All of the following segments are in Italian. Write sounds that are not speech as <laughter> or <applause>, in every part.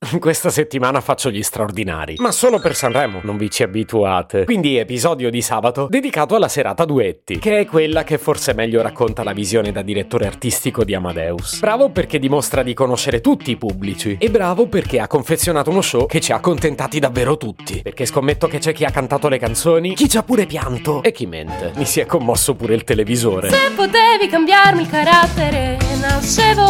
<laughs> Questa settimana faccio gli straordinari, ma solo per Sanremo, non vi ci abituate. Quindi episodio di sabato dedicato alla serata duetti, che è quella che forse meglio racconta la visione da direttore artistico di Amadeus. Bravo perché dimostra di conoscere tutti i pubblici e bravo perché ha confezionato uno show che ci ha accontentati davvero tutti. Perché scommetto che c'è chi ha cantato le canzoni, chi ci ha pure pianto e chi mente. Mi si è commosso pure il televisore. Se potevi cambiarmi il carattere, nascevo.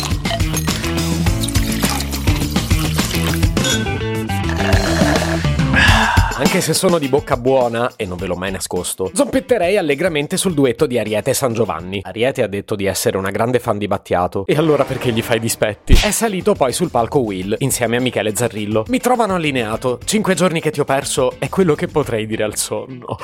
Anche se sono di bocca buona, e non ve l'ho mai nascosto, zompetterei allegramente sul duetto di Ariete e San Giovanni. Ariete ha detto di essere una grande fan di Battiato, e allora perché gli fai dispetti? È salito poi sul palco Will, insieme a Michele Zarrillo. Mi trovano allineato, cinque giorni che ti ho perso è quello che potrei dire al sonno.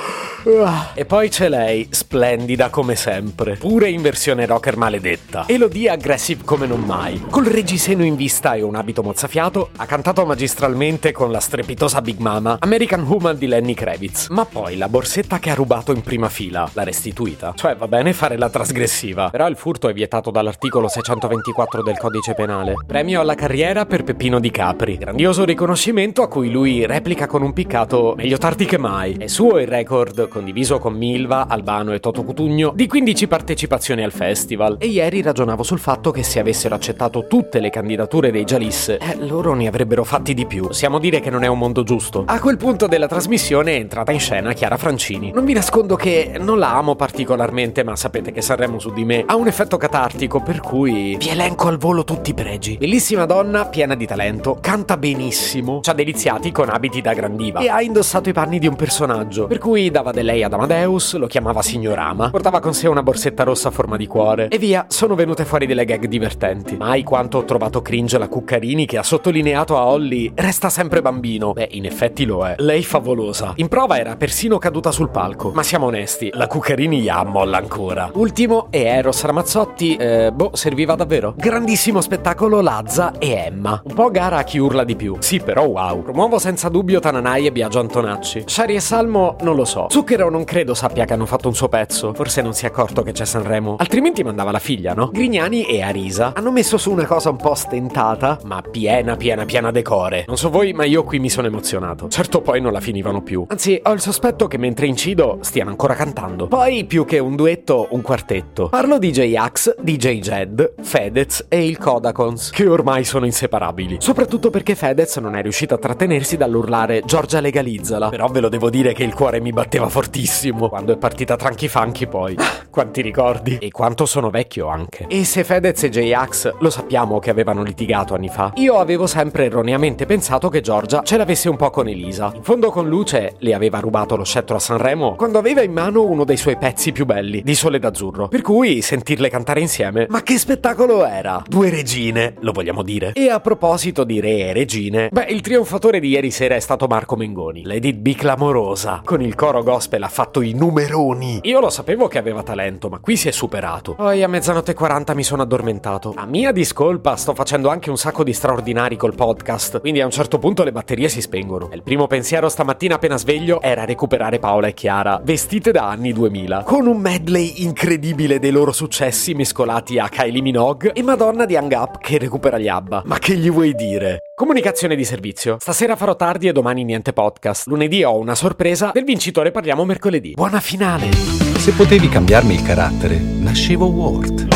E poi c'è lei, splendida come sempre, pure in versione rocker maledetta. Elodie aggressive come non mai, col reggiseno in vista e un abito mozzafiato, ha cantato magistralmente con la strepitosa Big Mama American Woman di Lenny Kravitz. Ma poi la borsetta che ha rubato in prima fila l'ha restituita. Cioè va bene fare la trasgressiva, però il furto è vietato dall'articolo 624 del codice penale. Premio alla carriera per Peppino Di Capri. Grandioso riconoscimento a cui lui replica con un piccato meglio tardi che mai. È suo il record, condiviso con Milva, Albano e Toto Cutugno, di 15 partecipazioni al festival. E ieri ragionavo sul fatto che se avessero accettato tutte le candidature dei Jalis, eh, loro ne avrebbero fatti di più. Possiamo dire che non è un mondo giusto. A quel punto della trasmissione è entrata in scena Chiara Francini. Non vi nascondo che non la amo particolarmente, ma sapete che Sanremo su di me ha un effetto catartico, per cui vi elenco al volo tutti i pregi. Bellissima donna, piena di talento, canta benissimo, ci ha deliziati con abiti da grandiva e ha indossato i panni di un personaggio, per cui dava de lei ad Amadeus, lo chiamava Signorama, portava con sé una borsetta rossa a forma di cuore e via, sono venute fuori delle gag divertenti. Mai quanto ho trovato cringe la Cuccarini che ha sottolineato a Holly resta sempre bambino. Beh, in effetti lo è. Lei favolosa. In prova era persino caduta sul palco. Ma siamo onesti, la Cuccarini ya molla ancora. Ultimo è Eros Ramazzotti, eh, boh, serviva davvero. Grandissimo spettacolo Lazza e Emma. Un po' gara a chi urla di più. Sì, però wow. Promuovo senza dubbio Tananai e Biagio Antonacci. Shari e Salmo non lo so. Zucchero non credo sappia che hanno fatto un suo pezzo. Forse non si è accorto che c'è Sanremo. Altrimenti mandava la figlia, no? Grignani e Arisa hanno messo su una cosa un po' stentata, ma piena, piena, piena decore. Non so voi, ma io qui mi sono emozionato. Certo poi non la finivano più. Anzi, ho il sospetto che mentre incido stiano ancora cantando. Poi, più che un duetto, un quartetto. Parlo di J-Ax, DJ Jed, Fedez e il Kodakons, che ormai sono inseparabili. Soprattutto perché Fedez non è riuscito a trattenersi dall'urlare Giorgia legalizzala. Però ve lo devo dire che il cuore mi batteva fortissimo quando è partita Tranchi Funky poi. <sighs> Quanti ricordi? E quanto sono vecchio anche. E se Fedez e J-Ax lo sappiamo che avevano litigato anni fa, io avevo sempre erroneamente pensato che Giorgia ce l'avesse un po' con Elisa. In fondo con Luce le aveva rubato lo scettro a Sanremo quando aveva in mano uno dei suoi pezzi più belli, di Sole d'Azzurro. Per cui sentirle cantare insieme, ma che spettacolo era! Due regine, lo vogliamo dire. E a proposito di re e regine, beh, il trionfatore di ieri sera è stato Marco Mengoni. L'Edith B clamorosa. Con il coro gospel ha fatto i numeroni. Io lo sapevo che aveva talento, ma qui si è superato. Poi a mezzanotte e 40 mi sono addormentato. A mia discolpa sto facendo anche un sacco di straordinari col podcast, quindi a un certo punto le batterie si spengono. E il primo pensiero stamattina appena sveglio era recuperare Paola e Chiara, vestite da anni 2000, con un medley incredibile dei loro successi mescolati a Kylie Minogue e Madonna di Hang Up che recupera gli ABBA. Ma che gli vuoi dire? Comunicazione di servizio. Stasera farò tardi e domani niente podcast. Lunedì ho una sorpresa, del vincitore parliamo mercoledì. Buona finale! Se potevi cambiarmi il carattere, nascevo Word.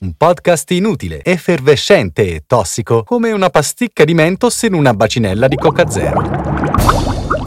Un podcast inutile, effervescente e tossico, come una pasticca di mentos in una bacinella di Coca Zero.